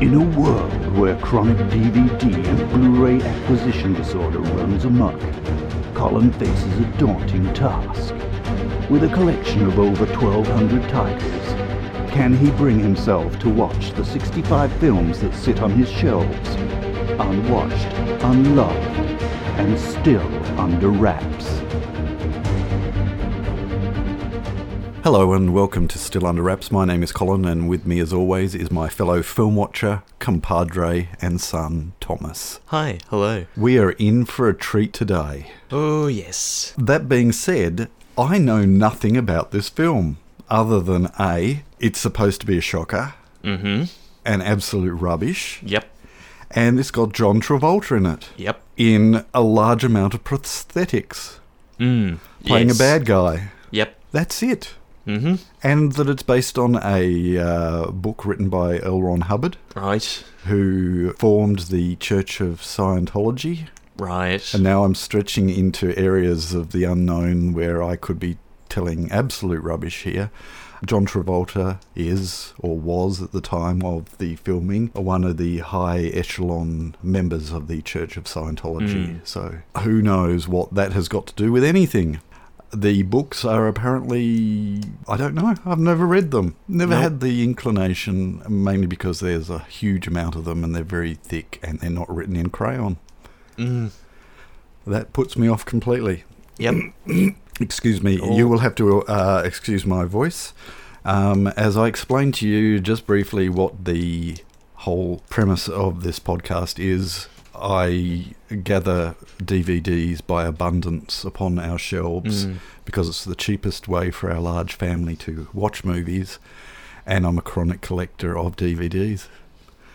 In a world where chronic DVD and Blu-ray acquisition disorder runs amok, Colin faces a daunting task. With a collection of over 1,200 titles, can he bring himself to watch the 65 films that sit on his shelves, unwatched, unloved, and still under wraps? Hello and welcome to Still Under Wraps. My name is Colin, and with me, as always, is my fellow film watcher, compadre, and son, Thomas. Hi, hello. We are in for a treat today. Oh, yes. That being said, I know nothing about this film other than A, it's supposed to be a shocker, Mm hmm. and absolute rubbish, Yep. and it's got John Travolta in it, Yep. in a large amount of prosthetics, Mm. playing yes. a bad guy. Yep. That's it. Mm hmm. And that it's based on a uh, book written by L. Ron Hubbard. Right. who formed the Church of Scientology. Right. And now I'm stretching into areas of the unknown where I could be telling absolute rubbish here. John Travolta is, or was at the time of the filming, one of the high echelon members of the Church of Scientology. Mm. So who knows what that has got to do with anything. The books are apparently, I don't know, I've never read them. Never Nope. had the inclination, mainly because there's a huge amount of them and they're very thick and they're not written in crayon. Mm. That puts me off completely. Yep. Excuse me, Oh. you will have to uh, excuse my voice. Um, as I explained to you just briefly what the whole premise of this podcast is, I gather DVDs by abundance upon our shelves Mm. because it's the cheapest way for our large family to watch movies, and I'm a chronic collector of DVDs.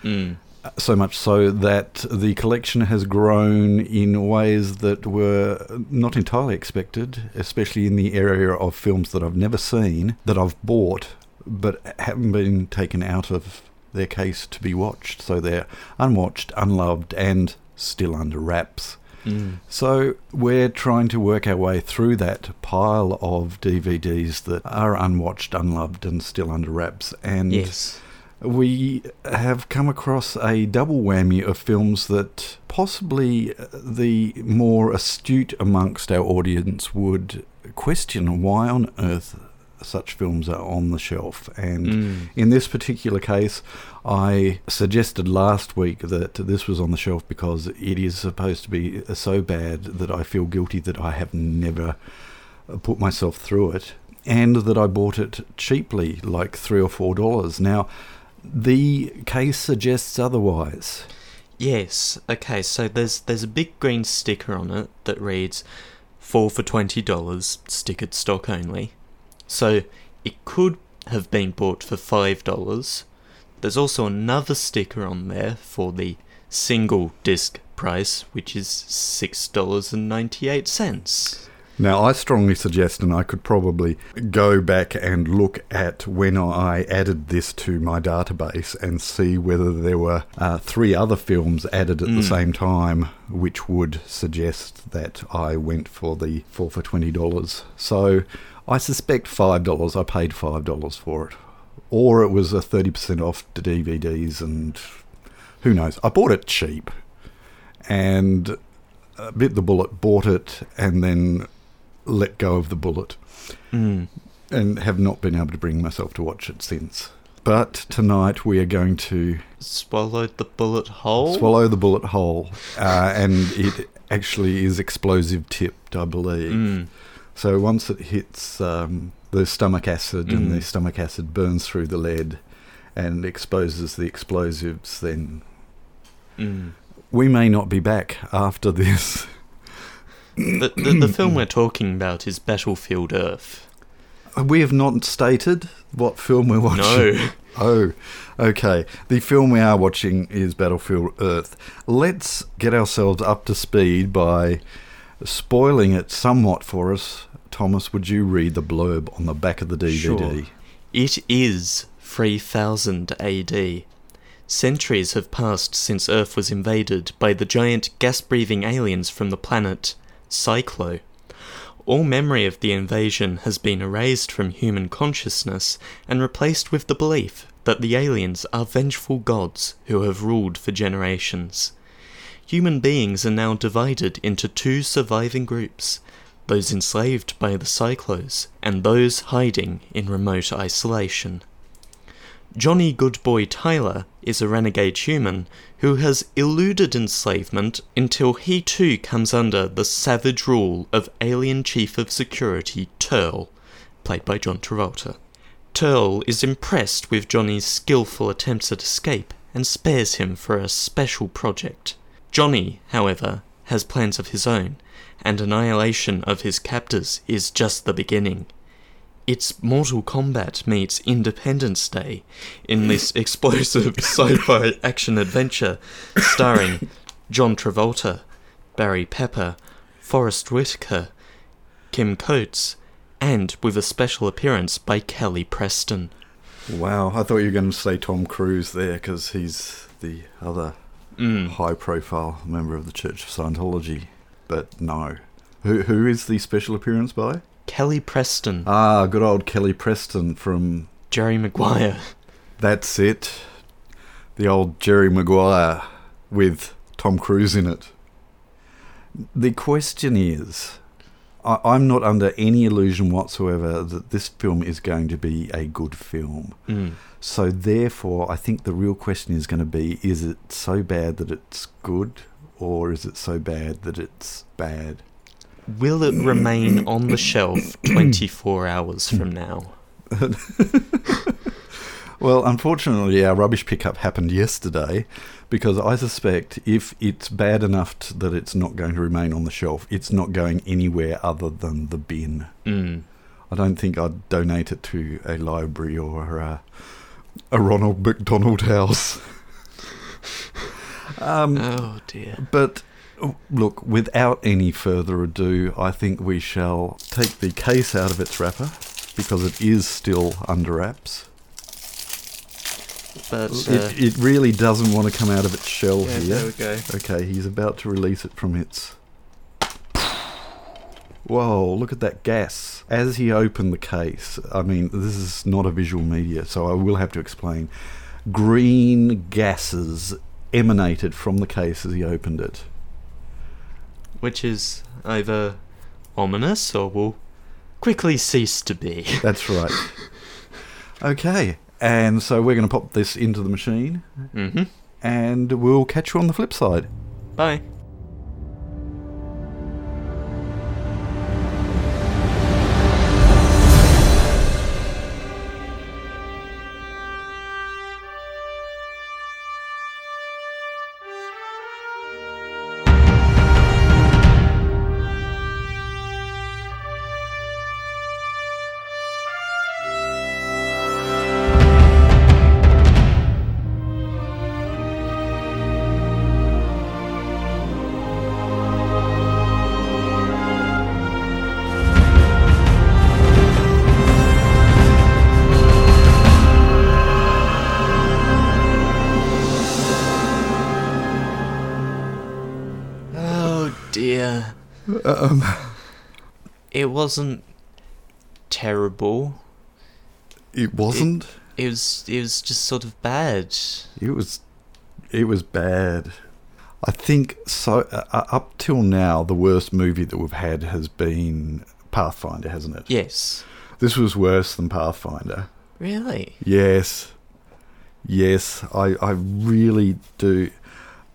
Mm. So much so that the collection has grown in ways that were not entirely expected, especially in the area of films that I've never seen, that I've bought, but haven't been taken out of their case to be watched. So they're unwatched, unloved, and still under wraps. Mm. So we're trying to work our way through that pile of DVDs that are unwatched, unloved, and still under wraps. And Yes. we have come across a double whammy of films that possibly the more astute amongst our audience would question why on earth such films are on the shelf. And Mm. in this particular case, I suggested last week that this was on the shelf because it is supposed to be so bad that I feel guilty that I have never put myself through it and that I bought it cheaply, like three or four dollars. Now, the case suggests otherwise. Yes. Okay. So there's there's a big green sticker on it that reads four for twenty dollars, stickered stock only. So it could have been bought for five dollars. There's also another sticker on there for the single disc price, which is six dollars and ninety eight cents. Now, I strongly suggest, and I could probably go back and look at when I added this to my database and see whether there were uh, three other films added at the Mm. same time, which would suggest that I went for the four for twenty dollars. So, I suspect five dollars. I paid five dollars for it, or it was a thirty percent off the DVDs, and who knows? I bought it cheap, and bit the bullet, bought it, and then let go of the bullet Mm. and have not been able to bring myself to watch it since. But tonight we are going to Swallow the bullet whole. swallow the bullet whole, uh, and it actually is explosive tipped, I believe. Mm. So once it hits um, the stomach acid and the Mm. stomach acid burns through the lead and exposes the explosives, then Mm. we may not be back after this. The, the, the film we're talking about is Battlefield Earth. We have not stated what film we're watching. No. Oh, okay. The film we are watching is Battlefield Earth. Let's get ourselves up to speed by spoiling it somewhat for us. Thomas, would you read the blurb on the back of the DVD? Sure. It is 3000 AD. Centuries have passed since Earth was invaded by the giant gas breathing aliens from the planet Psychlo. All memory of the invasion has been erased from human consciousness and replaced with the belief that the aliens are vengeful gods who have ruled for generations. Human beings are now divided into two surviving groups those enslaved by the Psychlos and those hiding in remote isolation. Johnny Goodboy Tyler is a renegade human who has eluded enslavement until he too comes under the savage rule of alien chief of security Terl, played by John Travolta. Terl is impressed with Johnny's skillful attempts at escape and spares him for a special project. Johnny, however, has plans of his own, and annihilation of his captors is just the beginning. It's Mortal Kombat meets Independence Day in this explosive sci-fi action adventure starring John Travolta, Barry Pepper, Forest Whitaker, Kim Coates, and with a special appearance by Kelly Preston. Wow, I thought you were going to say Tom Cruise there because he's the other Mm. high-profile member of the Church of Scientology, but no. Who who is the special appearance by? Kelly Preston, Ah, good old Kelly Preston from Jerry Maguire. That's It, the old Jerry Maguire with Tom Cruise in it. The question is, I, I'm not under any illusion whatsoever that this film is going to be a good film. Mm. So therefore, I think the real question is going to be: Is it so bad that it's good, or is it so bad that it's bad? Will it remain on the shelf 24 hours from now? Well, unfortunately, our rubbish pickup happened yesterday because I suspect if it's bad enough t- that it's not going to remain on the shelf, it's not going anywhere other than the bin. Mm. I don't think I'd donate it to a library or uh, a Ronald McDonald house. um, Oh dear. but oh, look, without any further ado, I think we shall take the case out of its wrapper because it is still under wraps. But uh, It, it really doesn't want to come out of its shell yeah, here. there we go. Okay, he's about to release it from its. Whoa, look at that gas. As he opened the case, I mean, this is not a visual media, so I will have to explain. Green gases emanated from the case as he opened it. Which is either ominous or will quickly cease to be. That's right. okay, and so we're going to pop this into the machine, hmm and we'll catch you on the flip side. Bye. Um, It wasn't terrible. it wasn't. It was it was just sort of bad. It was, it was bad. I think so. Uh, uh, up till now, the worst movie that we've had has been Pathfinder, hasn't it? Yes. This was worse than Pathfinder. Really? Yes, yes. I I really do.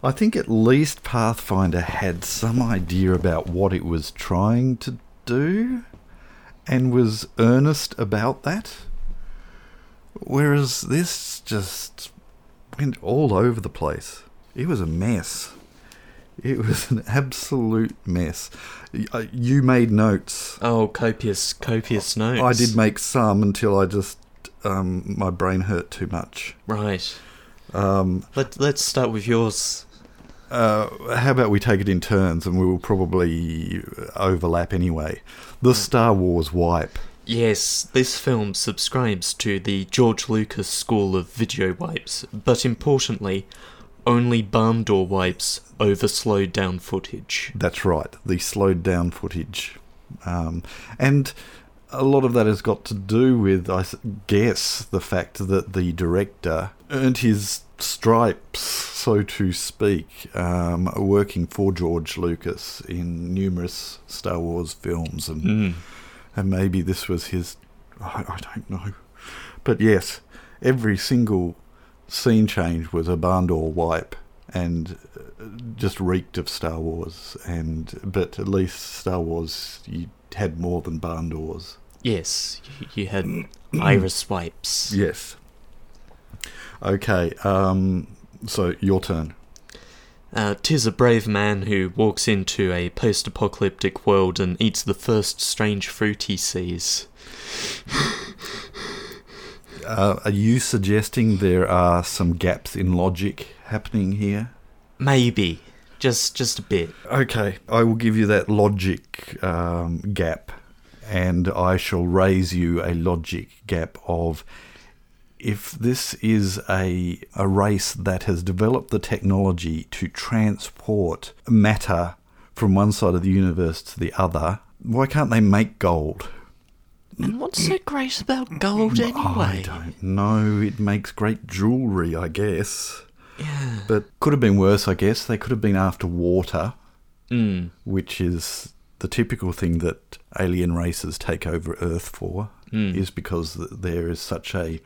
I think at least Pathfinder had some idea about what it was trying to do, and was earnest about that. Whereas this just went all over the place. It was a mess. It was an absolute mess. Uh, You made notes. Oh, copious, copious notes. I did make some until I just um, my brain hurt too much. Right. Um, Let Let's start with yours. Uh, how about we take it in turns, and we will probably overlap anyway. The Star Wars wipe. Yes, this film subscribes to the George Lucas school of video wipes, but importantly, only barn door wipes over slowed down footage. That's right. The slowed down footage, um, and a lot of that has got to do with, I guess, the fact that the director earned his stripes, so to speak, um, working for George Lucas in numerous Star Wars films, and Mm. and maybe this was his. I, I don't know, but yes, every single scene change was a barn door wipe, and uh, just reeked of Star Wars. And but at least Star Wars, you had more than barn doors. Yes, you, you had iris wipes. Yes. Okay. Um. So your turn. Uh, tis a brave man who walks into a post-apocalyptic world and eats the first strange fruit he sees. Uh, are you suggesting there are some gaps in logic happening here? Maybe, just just a bit. Okay, I will give you that logic um, gap, and I shall raise you a logic gap of if this is a a race that has developed the technology to transport matter from one side of the universe to the other, why can't they make gold? And what's so great about gold anyway? I don't know. It makes great jewellery, I guess. Yeah. But could have been worse, I guess. They could have been after water. Mm. which is the typical thing that alien races take over Earth for, Mm. is because there is such a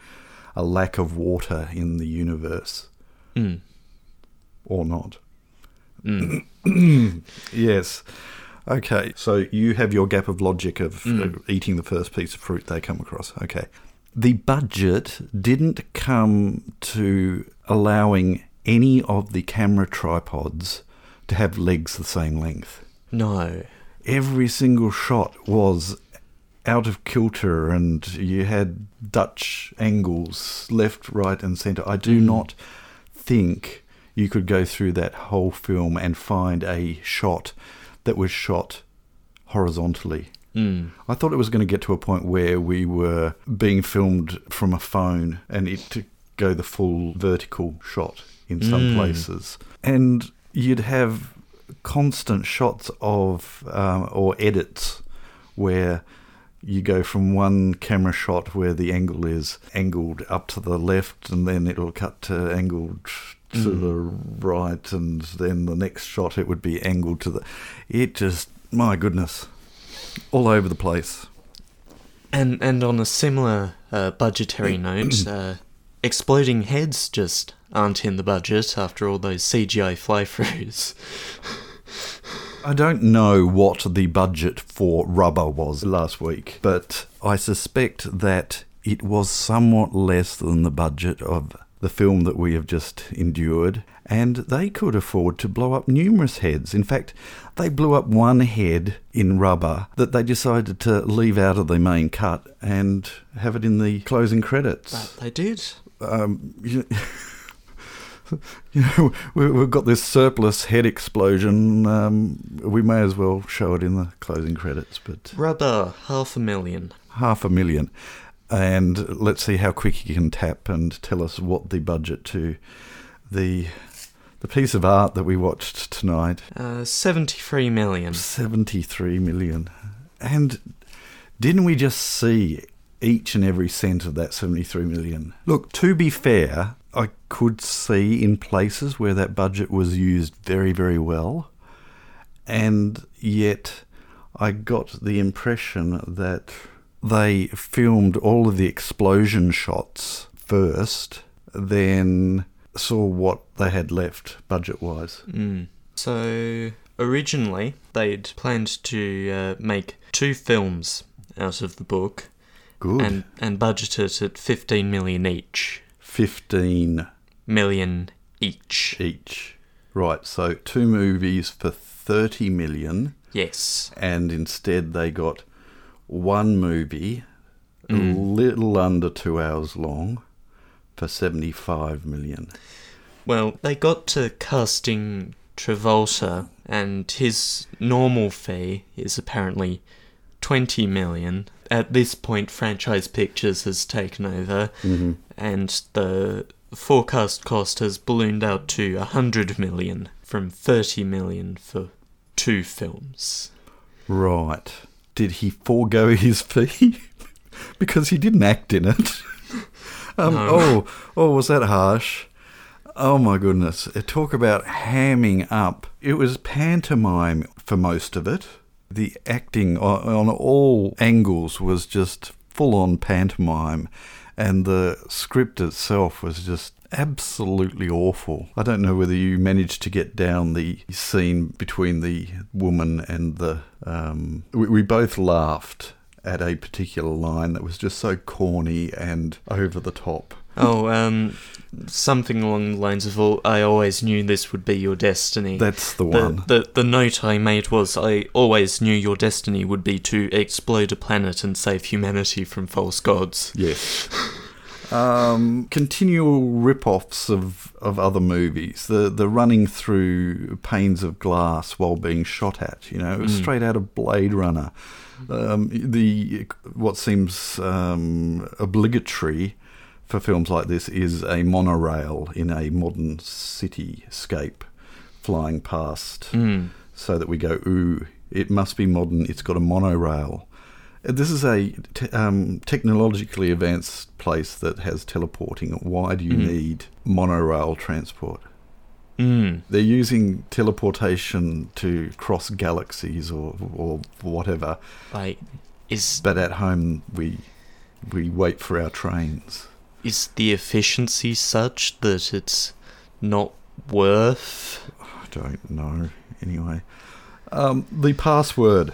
a lack of water in the universe, Mm. or not. Mm. Yes. Okay, so you have your gap of logic of Mm. eating the first piece of fruit they come across. Okay. The budget didn't come to allowing any of the camera tripods to have legs the same length. No. every single shot was out of kilter and you had Dutch angles left, right, and centre. I do Mm. not think you could go through that whole film and find a shot that was shot horizontally. Mm. I thought it was going to get to a point where we were being filmed from a phone and it to go the full vertical shot in some Mm. places. And you'd have constant shots of, um, or edits where you go from one camera shot where the angle is angled up to the left and then it'll cut to angled to Mm. the right and then the next shot it would be angled to the it just my goodness all over the place And and on a similar uh, budgetary note, uh, exploding heads just aren't in the budget after all those CGI fly-throughs. I don't know what the budget for rubber was last week, but I suspect that it was somewhat less than the budget of the film that we have just endured, and they could afford to blow up numerous heads. In fact, they blew up one head in rubber that they decided to leave out of the main cut and have it in the closing credits. But they did. um, you, you know, we, we've got this surplus head explosion. Um, we may as well show it in the closing credits, but Rubber, half a million. half a million. And let's see how quick you can tap and tell us what the budget to the the piece of art that we watched tonight. Uh, 73 million. 73 million. And didn't we just see each and every cent of that 73 million? Look, to be fair, I could see in places where that budget was used very, very well. And yet I got the impression that they filmed all of the explosion shots first, then saw what they had left budget wise. Mm. So, originally, they'd planned to uh, make two films out of the book Good. and, and budgeted at 15 million each. 15 Million each. each. Right, so two movies for 30 million, Yes. and instead they got one movie, a Mm. little under two hours long, for 75 million. Well, they got to casting Travolta, and his normal fee is apparently 20 million. At this point, Franchise Pictures has taken over, Mm-hmm. and the forecast cost has ballooned out to 100 million from 30 million for two films. Right. did he forego his fee because he didn't act in it? um, No. Oh, oh, was that harsh? Oh my goodness! Uh, Talk about hamming up. It was pantomime for most of it. The acting on, all angles was just full on pantomime, and the script itself was just absolutely awful. I don't know whether you managed to get down the scene between the woman and the. Um, we, we both laughed at a particular line that was just so corny and over the top. Oh, um, something along the lines of, "Oh, I always knew this would be your destiny." That's the the, one. the the note I made was, "I always knew your destiny would be to explode a planet and save humanity from false gods." Yes. Um, continual rip-offs of, of other movies. The the running through panes of glass while being shot at. You know, Mm. straight out of Blade Runner. Um, the what seems um, obligatory for films like this is a monorail in a modern cityscape flying past Mm. so that we go, ooh, it must be modern. It's got a monorail. This is a te- um, technologically advanced place that has teleporting. Why do you Mhm. need monorail transport? Mm. They're using teleportation to cross galaxies or or whatever, Like, is but at home we we wait for our trains. Is the efficiency such that it's not worth? I don't know. Anyway, um, the password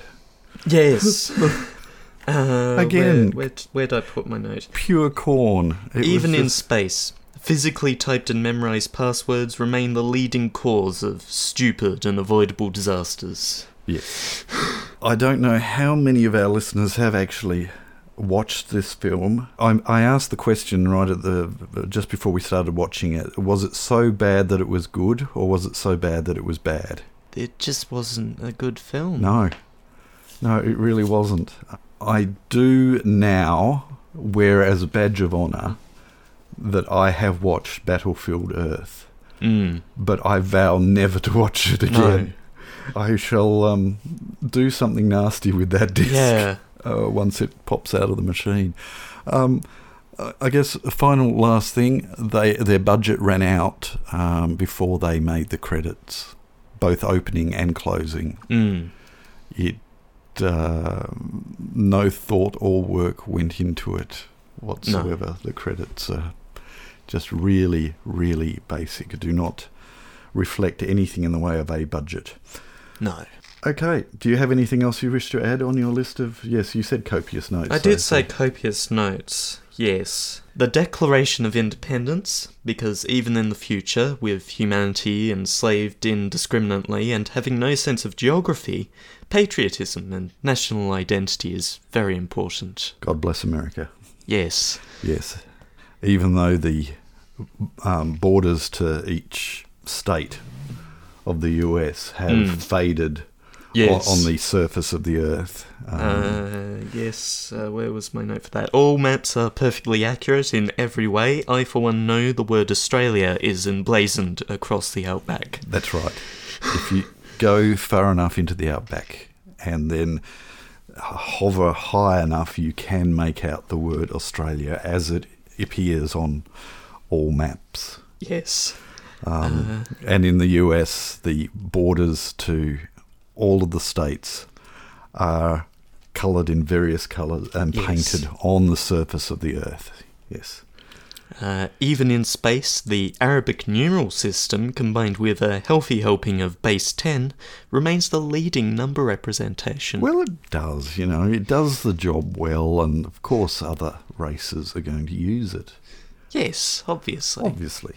Yes. uh, Again. where, where, where'd I put my note? pure corn. It Even in just- space, physically typed and memorized passwords remain the leading cause of stupid and avoidable disasters. Yes. I don't know how many of our listeners have actually watched this film. I, I asked the question right at the just before we started watching it. Was it so bad that it was good, or was it so bad that it was bad? It just wasn't a good film. No, no, it really wasn't. I do now wear as a badge of honour that I have watched Battlefield Earth, Mm. but I vow never to watch it again. I shall um, do something nasty with that disc Yeah. Uh, once it pops out of the machine. Um, I- guess a final last thing, they their budget ran out um, before they made the credits, both opening and closing. Mm. It uh, no thought or work went into it whatsoever. The credits are just really, really basic. Do not reflect anything in the way of a budget. No. Okay. Do you have anything else you wish to add on your list of? Yes, you said copious notes. I did so- say copious notes, yes. The Declaration of Independence, because even in the future, with humanity enslaved indiscriminately and having no sense of geography, patriotism and national identity is very important. God bless America. Yes. Yes. Even though the um, borders to each state of the US have Mm. faded Yes. on the surface of the earth. Um, Uh, yes, uh, where was my note for that? All maps are perfectly accurate in every way. I, for one, know the word Australia is emblazoned across the outback. That's right. if you go far enough into the outback and then hover high enough, you can make out the word Australia as it appears on all maps. Yes. Um, Uh, and in the US, the borders to all of the states are coloured in various colours and Yes. painted on the surface of the earth. Yes. Uh, even in space, the Arabic numeral system, combined with a healthy helping of base 10, remains the leading number representation. Well, it does, you know, it does the job well, and of course, other races are going to use it, yes, obviously. obviously.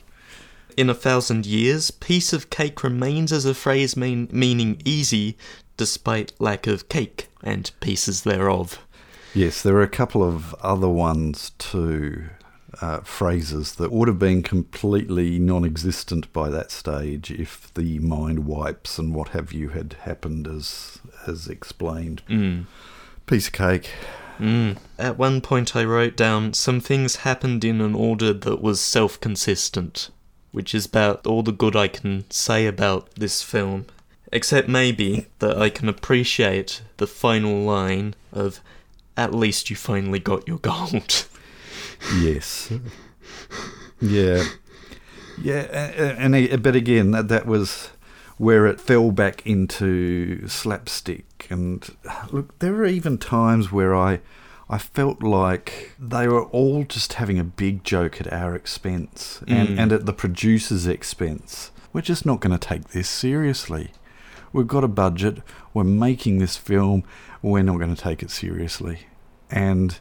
In a thousand years, piece of cake remains as a phrase mean, meaning easy, despite lack of cake and pieces thereof. Yes, there are a couple of other ones too, uh, phrases that would have been completely non existent by that stage if the mind wipes and what have you had happened as, as explained. Mm. Piece of cake. Mm. At one point, I wrote down some things happened in an order that was self consistent, which is about all the good I can say about this film. Except maybe that I can appreciate the final line of at least you finally got your gold. Yes. Yeah. Yeah, and a- but again, that that was where it fell back into slapstick. And look, there are even times where I, I felt like they were all just having a big joke at our expense and, Mm. and at the producer's expense. We're just not going to take this seriously. We've got a budget. We're making this film. We're not going to take it seriously, and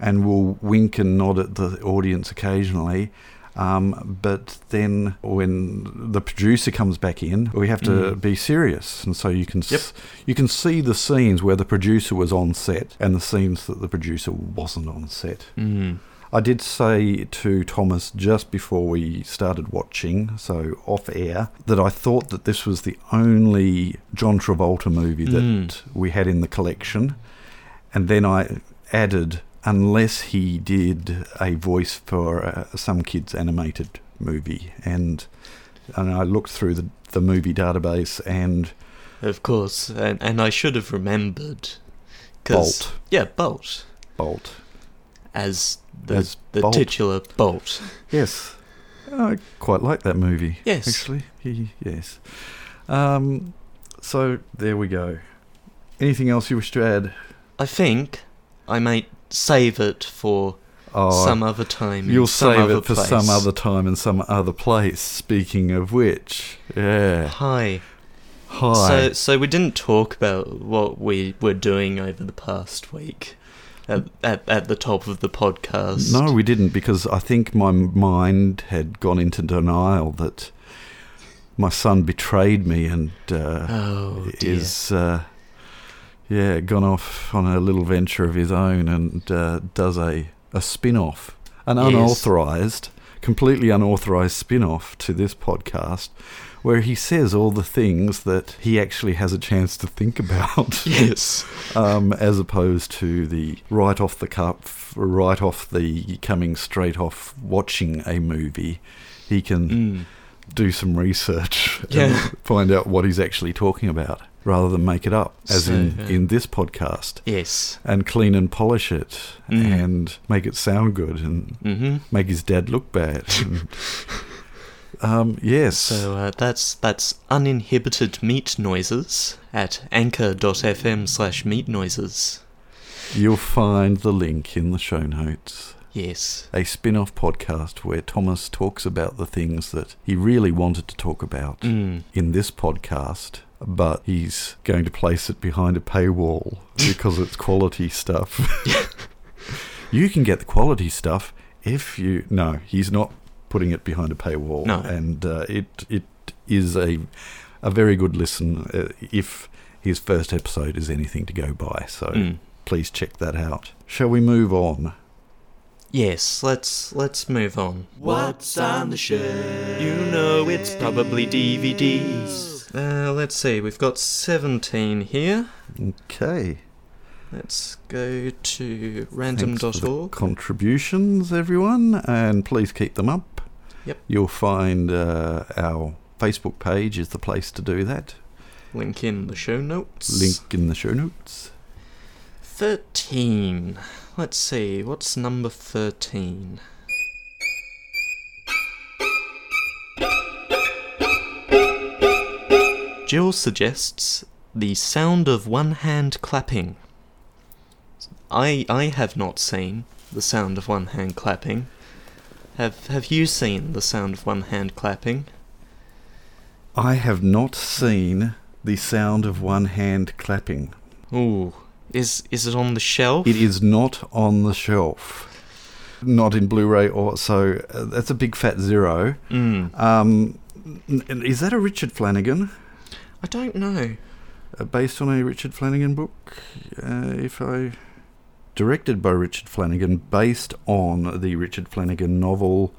and we'll wink and nod at the audience occasionally. Um, but then when the producer comes back in, we have to Mm. be serious, and so you can s- you can see the scenes where the producer was on set and the scenes that the producer wasn't on set. Mm. I did say to Thomas just before we started watching, so off air, that I thought that this was the only John Travolta movie that Mm. we had in the collection. And then I added, unless he did a voice for uh, some kid's animated movie. And, and I looked through the, the movie database and Of course, and, and I should have remembered. Bolt. Yeah, Bolt. Bolt. As the, As the Bolt. titular Bolt. Yes, I quite like that movie. Yes. actually, he, yes. Um, so there we go. Anything else you wish to add? I think I might save it for Oh, some other time. in you'll some save other it for place. some other time and some other place. Speaking of which, yeah. Hi. Hi. So, so we didn't talk about what we were doing over the past week at, at, at the top of the podcast. no, we didn't because I think my mind had gone into denial that my son betrayed me and uh, Oh is uh, yeah gone off on a little venture of his own and uh, does a a spin-off an Yes. unauthorized completely unauthorized spin-off to this podcast where he says all the things that he actually has a chance to think about yes. um, as opposed to the right off the cuff right off the coming straight off watching a movie he can Mm. do some research Yeah. and find out what he's actually talking about rather than make it up as in in this podcast Yes. and clean and polish it Mm. and make it sound good and Mm-hmm. make his dad look bad and, um yes So uh, that's that's uninhibited meat noises at anchor.fm slash meat noises. you'll find the link in the show notes Yes. a spin-off podcast where Thomas talks about the things that he really wanted to talk about Mm. in this podcast, but he's going to place it behind a paywall because it's quality stuff. you can get the quality stuff if you no, he's not putting it behind a paywall, No. and uh, it it is a a very good listen uh, if his first episode is anything to go by. So Mm. please check that out. Shall we move on? Yes, let's let's move on. What's on the shelf? You know it's probably DVDs. Uh, let's see, we've got 17 here. Okay. Let's go to Thanks for the random.org. contributions, everyone, and please keep them up. Yep. You'll find uh, our Facebook page is the place to do that. Link in the show notes. Link in the show notes. 13. Let's see, what's number 13? Jill suggests the sound of one hand clapping. I I have not seen the sound of one hand clapping. Have have you seen the sound of one hand clapping? I have not seen the sound of one hand clapping. Ooh, is is it on the shelf? It is not on the shelf. Not in Blu-ray or so. Uh, that's a big fat zero. Mm, Um, is that a Richard Flanagan? I don't know. uh, based on a Richard Flanagan book. Uh, if I directed by Richard Flanagan, based on the Richard Flanagan novel.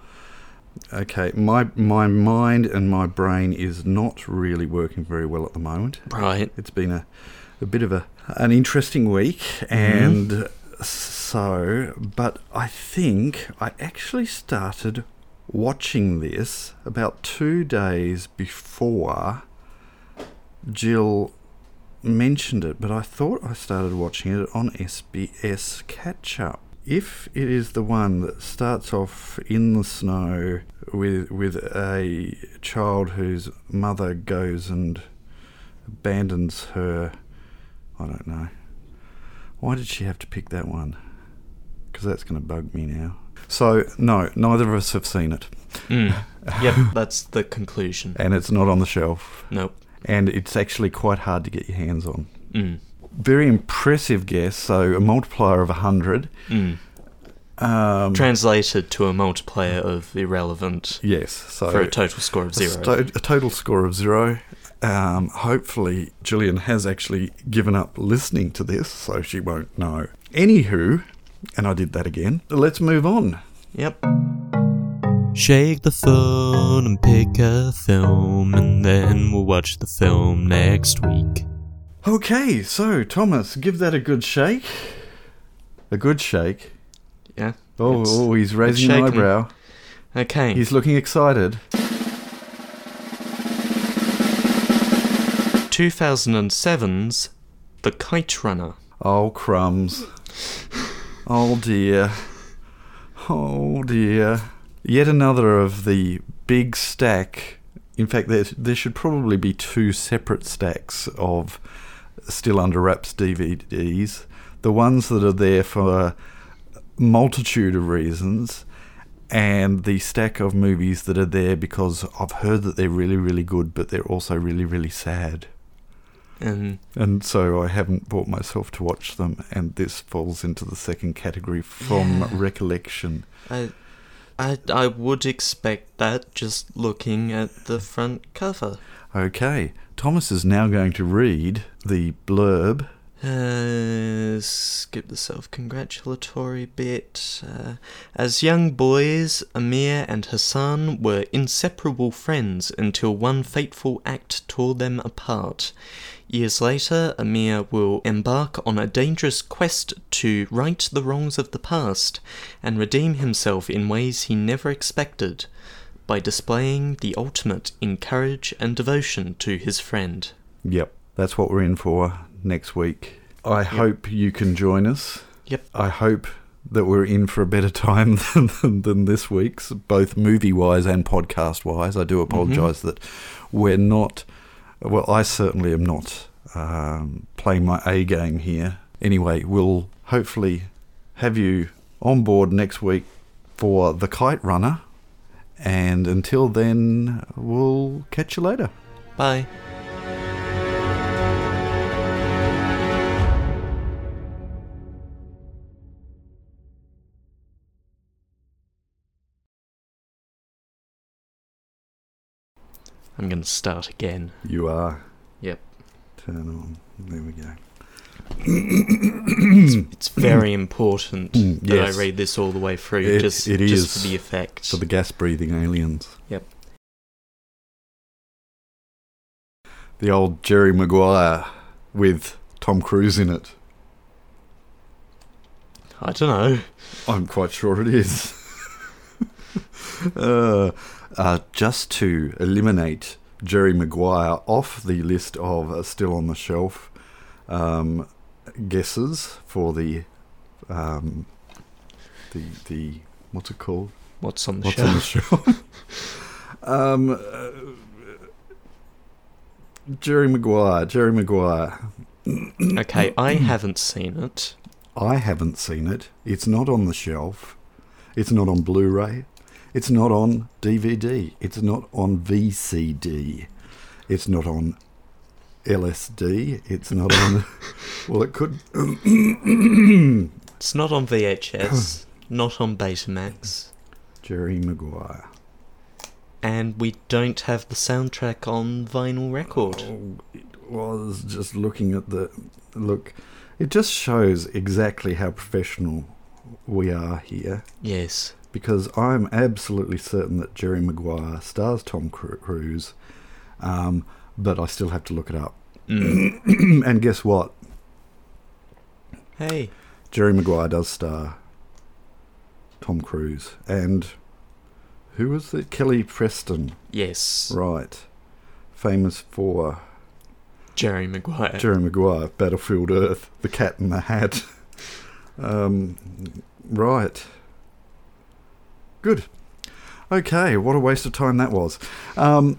Okay, my my mind and my brain is not really working very well at the moment. Right. It's been a a bit of a an interesting week, and so, but I think I actually started watching this about two days before Jill mentioned it, but I thought I started watching it on SBS Catch Up. If it is the one that starts off in the snow with with a child whose mother goes and abandons her, I don't know. Why did she have to pick that one? Because that's going to bug me now. So no, neither of us have seen it, Mm. yep, that's the conclusion. and it's not on the shelf, Nope. And it's actually quite hard to get your hands on. Mm. Very impressive guess. So a multiplier of hundred. Mm. Um, Translated to a multiplier of irrelevant yes. So for a total score of a, zero. sto- a total score of zero. Um, hopefully, Gillian has actually given up listening to this, so she won't know. Anywho, and I did that again. Let's move on. Yep. Shake the phone and pick a film, and then we'll watch the film next week. Okay, so Thomas, give that a good shake. A good shake. Yeah. Oh, oh he's raising an eyebrow. Okay. He's looking excited. 2007's The Kite Runner. Oh, crumbs. Oh, dear. Oh, dear. Yet another of the big stack. In fact, there, there should probably be two separate stacks of Still Under Wraps DVDs. The ones that are there for a multitude of reasons, and the stack of movies that are there because I've heard that they're really, really good, but they're also really, really sad. And And so I haven't brought myself to watch them, and this falls into the second category from Yeah. recollection. I, I, I would expect that just looking at the front cover. Okay, Thomas is now going to read the blurb. Uh, skip the self-congratulatory bit. Uh, as young boys, Amir and Hassan were inseparable friends until one fateful act tore them apart. Years later, Amir will embark on a dangerous quest to right the wrongs of the past and redeem himself in ways he never expected by displaying the ultimate in courage and devotion to his friend. Yep, that's what we're in for next week. I hope you can join us. Yep. I hope that we're in for a better time than, than, than this week's, both movie wise and podcast wise. I do mm-hmm. apologise that we're not, well, I certainly am not um, playing my A game here. Anyway, we'll hopefully have you on board next week for The Kite Runner. And until then, we'll catch you later. Bye. I'm gonna start again. You are. Yep. Turn on. There we go. It's very important Mm, that. I read this all the way through, It- just, it just for the effect. For the gas breathing aliens. Yep. The old Jerry Maguire with Tom Cruise in it. I don't know. I'm quite sure it is. uh, uh, just to eliminate Jerry Maguire off the list of uh, still on the shelf um, guesses for the um, the the what's it called? What's on the What's on the shelf? shelf? um, uh, Jerry Maguire. Jerry Maguire. okay, I haven't seen it. I haven't seen it. It's not on the shelf. It's not on Blu-ray. It's not on DVD. It's not on VCD. It's not on LSD. It's not on. well, it could. It's not on VHS, not on Betamax, Jerry Maguire. and we don't have the soundtrack on vinyl record. Oh, it was just looking at the look. It just shows exactly how professional we are here. Yes. Because I'm absolutely certain that Jerry Maguire stars Tom Cruise, um, but I still have to look it up. Mm. and guess what? hey. Jerry Maguire does star Tom Cruise, and who was it? Kelly Preston, Yes. right? Famous for Jerry Maguire. Jerry Maguire, Battlefield Earth, The Cat in the Hat. Um, right. Good. Okay, what a waste of time that was. Um,